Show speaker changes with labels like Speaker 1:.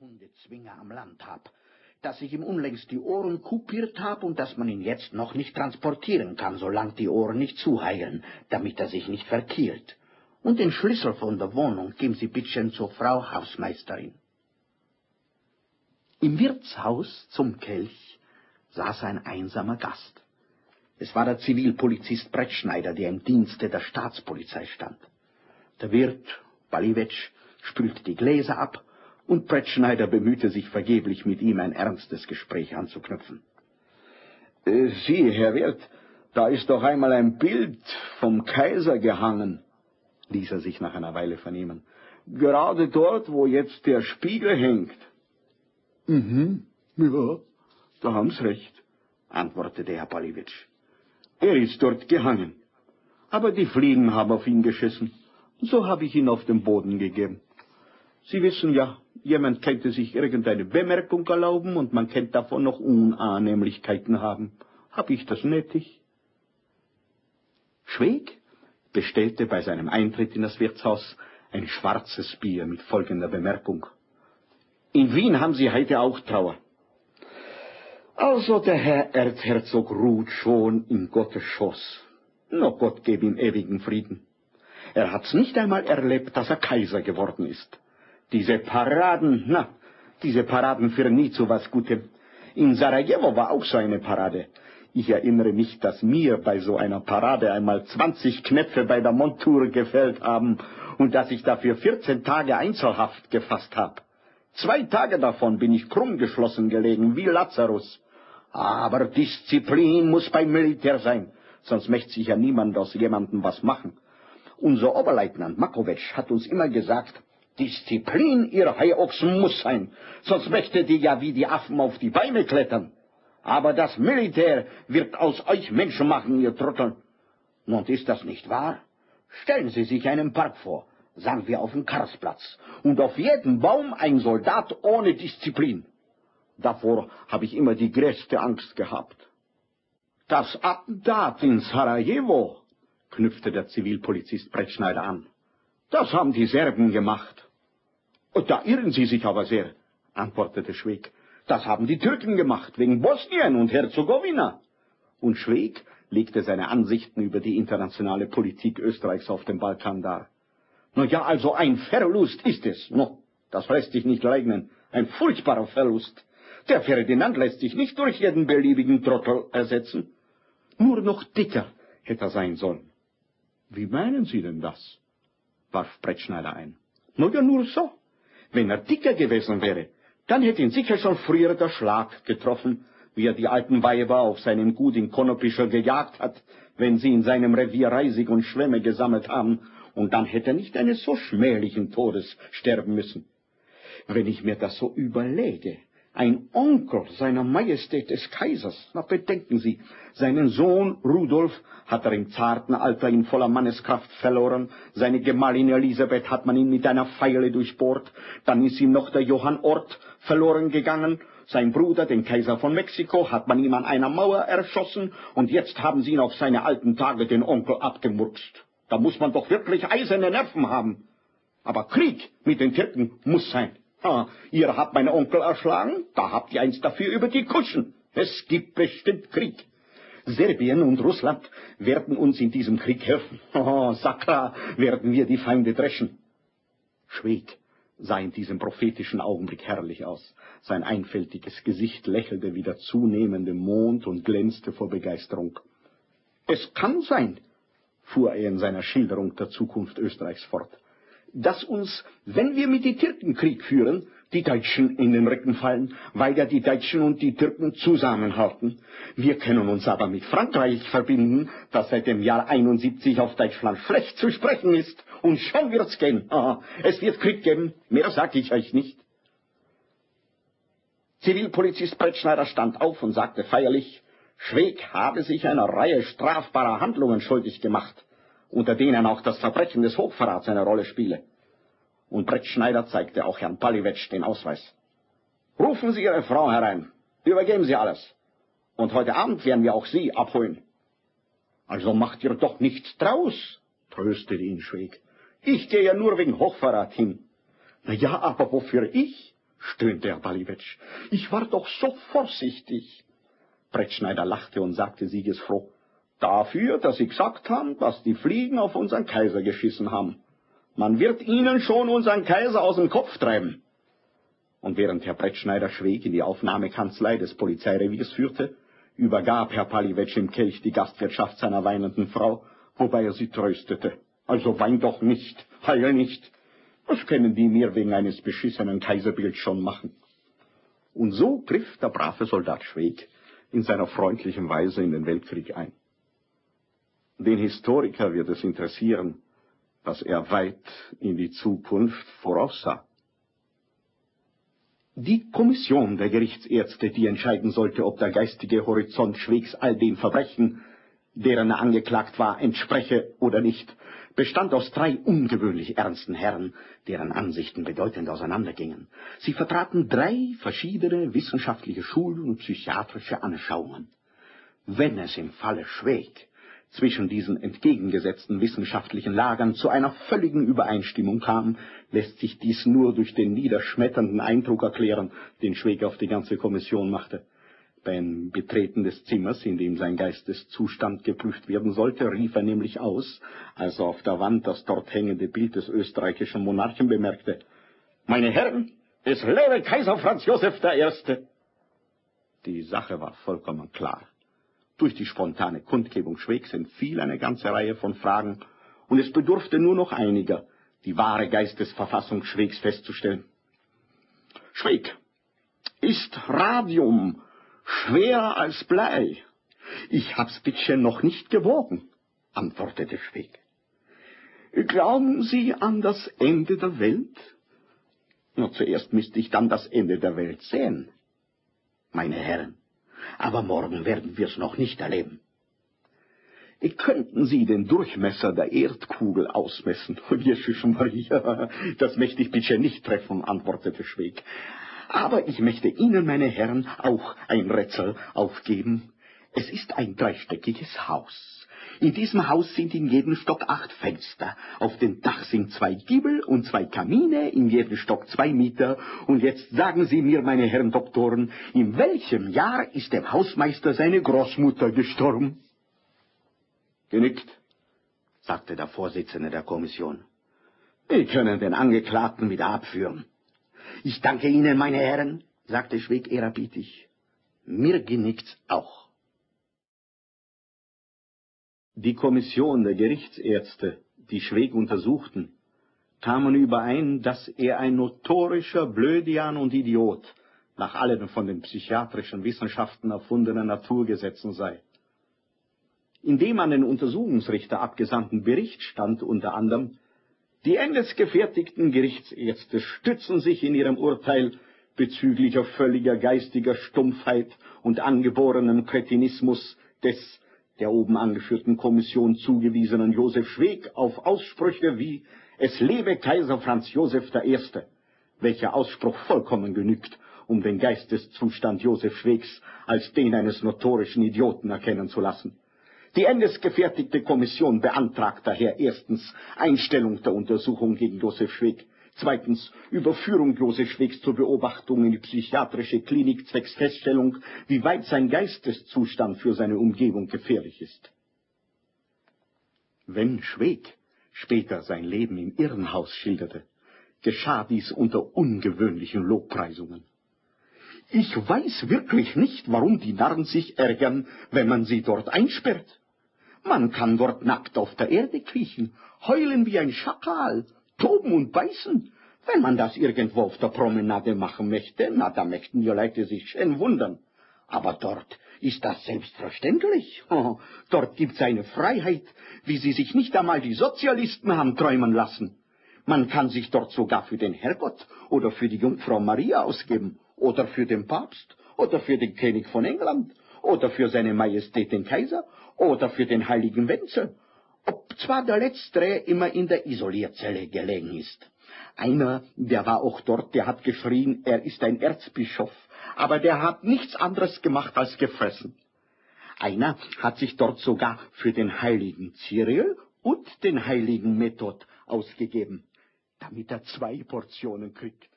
Speaker 1: Hundezwinger am Land hab, dass ich ihm unlängst die Ohren kupiert hab und dass man ihn jetzt noch nicht transportieren kann, solange die Ohren nicht zuheilen, damit er sich nicht verkehlt. Und den Schlüssel von der Wohnung geben Sie bittchen zur Frau Hausmeisterin. Im Wirtshaus zum Kelch saß ein einsamer Gast. Es war der Zivilpolizist Brettschneider, der im Dienste der Staatspolizei stand. Der Wirt, Baliwetsch, spülte die Gläser ab und Brettschneider bemühte sich vergeblich, mit ihm ein ernstes Gespräch anzuknüpfen.
Speaker 2: Äh, Sie, Herr Wirt, da ist doch einmal ein Bild vom Kaiser gehangen, ließ er sich nach einer Weile vernehmen. Gerade dort, wo jetzt der Spiegel hängt.
Speaker 1: Mhm, ja, da haben's recht, antwortete Herr Palewitsch.
Speaker 2: Er ist dort gehangen. Aber die Fliegen haben auf ihn geschissen. So habe ich ihn auf den Boden gegeben. Sie wissen ja, jemand könnte sich irgendeine Bemerkung erlauben und man könnte davon noch Unannehmlichkeiten haben. Hab ich das nötig?
Speaker 1: Schweg bestellte bei seinem Eintritt in das Wirtshaus ein schwarzes Bier mit folgender Bemerkung.
Speaker 2: In Wien haben Sie heute auch Trauer. Also der Herr Erzherzog ruht schon in Gottes Schoß. No Gott geb ihm ewigen Frieden. Er hat's nicht einmal erlebt, dass er Kaiser geworden ist. Diese Paraden, na, diese Paraden führen nie zu was Gutem. In Sarajevo war auch so eine Parade. Ich erinnere mich, dass mir bei so einer Parade einmal 20 Knöpfe bei der Montur gefällt haben und dass ich dafür 14 Tage Einzelhaft gefasst habe. Zwei Tage davon bin ich krumm geschlossen gelegen, wie Lazarus. Aber Disziplin muss beim Militär sein, sonst möchte sich ja niemand aus jemandem was machen. Unser Oberleutnant Makowitsch hat uns immer gesagt, Disziplin, ihr Haiochsen, muss sein, sonst möchtet ihr ja wie die Affen auf die Beine klettern. Aber das Militär wird aus euch Menschen machen, ihr Trottel. Und ist das nicht wahr? Stellen Sie sich einen Park vor, sagen wir auf dem Karlsplatz, und auf jedem Baum ein Soldat ohne Disziplin. Davor habe ich immer die größte Angst gehabt. Das Attentat in Sarajevo, knüpfte der Zivilpolizist Brettschneider an. Das haben die Serben gemacht. Da irren Sie sich aber sehr, antwortete Schweg. Das haben die Türken gemacht, wegen Bosnien und Herzegowina. Und Schweg legte seine Ansichten über die internationale Politik Österreichs auf dem Balkan dar. Na ja, also ein Verlust ist es. No, das lässt sich nicht leugnen. Ein furchtbarer Verlust. Der Ferdinand lässt sich nicht durch jeden beliebigen Trottel ersetzen. Nur noch dicker hätte er sein sollen. Wie meinen Sie denn das? warf Brettschneider ein. Na ja, nur so. Wenn er dicker gewesen wäre, dann hätte ihn sicher schon früher der Schlag getroffen, wie er die alten Weiber auf seinem Gut in Konopischer gejagt hat, wenn sie in seinem Revier Reisig und Schwämme gesammelt haben, und dann hätte er nicht eines so schmählichen Todes sterben müssen. Wenn ich mir das so überlege, ein Onkel seiner Majestät des Kaisers. Na, bedenken Sie, seinen Sohn Rudolf hat er im zarten Alter in voller Manneskraft verloren, seine Gemahlin Elisabeth hat man ihn mit einer Pfeile durchbohrt, dann ist ihm noch der Johann Ort verloren gegangen, sein Bruder, den Kaiser von Mexiko, hat man ihm an einer Mauer erschossen, und jetzt haben sie ihn auf seine alten Tage den Onkel abgemurkst. Da muss man doch wirklich eiserne Nerven haben. Aber Krieg mit den Türken muss sein. Ihr habt meinen Onkel erschlagen, da habt ihr eins dafür über die Kuschen. Es gibt bestimmt Krieg. Serbien und Russland werden uns in diesem Krieg helfen. Oh, Sakra, werden wir die Feinde dreschen. Schweg sah in diesem prophetischen Augenblick herrlich aus. Sein einfältiges Gesicht lächelte wie der zunehmende Mond und glänzte vor Begeisterung. Es kann sein, fuhr er in seiner Schilderung der Zukunft Österreichs fort, dass uns, wenn wir mit den Türken Krieg führen, die Deutschen in den Rücken fallen, weil ja die Deutschen und die Türken zusammenhalten. Wir können uns aber mit Frankreich verbinden, das seit dem Jahr 71 auf Deutschland schlecht zu sprechen ist. Und schon wird's gehen. Es wird Krieg geben, mehr sag ich euch nicht. Zivilpolizist Brettschneider stand auf und sagte feierlich, Schweg habe sich einer Reihe strafbarer Handlungen schuldig gemacht unter denen auch das Verbrechen des Hochverrats eine Rolle spiele. Und Brettschneider zeigte auch Herrn Paliwetsch den Ausweis. Rufen Sie Ihre Frau herein, übergeben Sie alles. Und heute Abend werden wir auch Sie abholen. Also macht ihr doch nichts draus, tröstete ihn Schweg. Ich gehe ja nur wegen Hochverrat hin. Na ja, aber wofür ich? stöhnte Herr Baliwetsch. Ich war doch so vorsichtig. Brettschneider lachte und sagte siegesfroh, dafür, dass Sie gesagt haben, dass die Fliegen auf unseren Kaiser geschissen haben. Man wird Ihnen schon unseren Kaiser aus dem Kopf treiben. Und während Herr Brettschneider schweg in die Aufnahmekanzlei des Polizeireviers führte, übergab Herr Paliwetsch im Kelch die Gastwirtschaft seiner weinenden Frau, wobei er sie tröstete. Also wein doch nicht, heil nicht. Was können die mir wegen eines beschissenen Kaiserbilds schon machen? Und so griff der brave Soldat Schweg in seiner freundlichen Weise in den Weltkrieg ein. Den Historiker wird es interessieren, was er weit in die Zukunft voraussah. Die Kommission der Gerichtsärzte, die entscheiden sollte, ob der geistige Horizont Schwegs all den Verbrechen, deren er angeklagt war, entspreche oder nicht, bestand aus drei ungewöhnlich ernsten Herren, deren Ansichten bedeutend auseinandergingen. Sie vertraten drei verschiedene wissenschaftliche Schulen und psychiatrische Anschauungen. Wenn es im Falle Schweg zwischen diesen entgegengesetzten wissenschaftlichen Lagern zu einer völligen Übereinstimmung kam, lässt sich dies nur durch den niederschmetternden Eindruck erklären, den Schweg auf die ganze Kommission machte. Beim Betreten des Zimmers, in dem sein Geisteszustand geprüft werden sollte, rief er nämlich aus, als er auf der Wand das dort hängende Bild des österreichischen Monarchen bemerkte. Meine Herren, es lebe Kaiser Franz Josef I. Die Sache war vollkommen klar. Durch die spontane Kundgebung Schwegs entfiel eine ganze Reihe von Fragen, und es bedurfte nur noch einiger, die wahre Geistesverfassung Schwegs festzustellen. Schweg, ist Radium schwerer als Blei. Ich hab's bitteschön noch nicht gewogen, antwortete Schweg. Glauben Sie an das Ende der Welt? Na, zuerst müsste ich dann das Ende der Welt sehen. Meine Herren, aber morgen werden wir's noch nicht erleben. Könnten Sie den Durchmesser der Erdkugel ausmessen? Jesus Maria, das möchte ich bitte nicht treffen, antwortete Schweg. Aber ich möchte Ihnen, meine Herren, auch ein Rätsel aufgeben. Es ist ein dreistöckiges Haus. In diesem Haus sind in jedem Stock acht Fenster. Auf dem Dach sind zwei Giebel und zwei Kamine, in jedem Stock zwei Mieter. Und jetzt sagen Sie mir, meine Herren Doktoren, in welchem Jahr ist dem Hausmeister seine Großmutter gestorben? Genickt, sagte der Vorsitzende der Kommission. Wir können den Angeklagten wieder abführen. Ich danke Ihnen, meine Herren, sagte Schweg ehrerbietig. Mir genickt's auch. Die Kommission der Gerichtsärzte, die Schweg untersuchten, kamen überein, dass er ein notorischer Blödian und Idiot nach allen von den psychiatrischen Wissenschaften erfundenen Naturgesetzen sei. In dem an den Untersuchungsrichter abgesandten Bericht stand unter anderem, die endesgefertigten Gerichtsärzte stützen sich in ihrem Urteil bezüglicher völliger geistiger Stumpfheit und angeborenen Kretinismus des der oben angeführten Kommission zugewiesenen Josef Schweg auf Aussprüche wie Es lebe Kaiser Franz Josef I., welcher Ausspruch vollkommen genügt, um den Geisteszustand Josef Schwegs als den eines notorischen Idioten erkennen zu lassen. Die endesgefertigte Kommission beantragt daher erstens Einstellung der Untersuchung gegen Josef Schweg, zweitens Überführung Josef Schwegs zur Beobachtung in die psychiatrische Klinik zwecks Feststellung, wie weit sein Geisteszustand für seine Umgebung gefährlich ist. Wenn Schweg später sein Leben im Irrenhaus schilderte, geschah dies unter ungewöhnlichen Lobpreisungen. Ich weiß wirklich nicht, warum die Narren sich ärgern, wenn man sie dort einsperrt. Man kann dort nackt auf der Erde kriechen, heulen wie ein Schakal, toben und beißen. Wenn man das irgendwo auf der Promenade machen möchte, na, da möchten die Leute sich schön wundern. Aber dort ist das selbstverständlich. Oh, dort gibt's eine Freiheit, wie sie sich nicht einmal die Sozialisten haben träumen lassen. Man kann sich dort sogar für den Herrgott oder für die Jungfrau Maria ausgeben oder für den Papst oder für den König von England oder für seine Majestät den Kaiser oder für den heiligen Wenzel, ob zwar der Letztere immer in der Isolierzelle gelegen ist. Einer, der war auch dort, der hat geschrien, er ist ein Erzbischof, aber der hat nichts anderes gemacht als gefressen. Einer hat sich dort sogar für den heiligen Cyril und den heiligen Method ausgegeben, damit er zwei Portionen kriegt.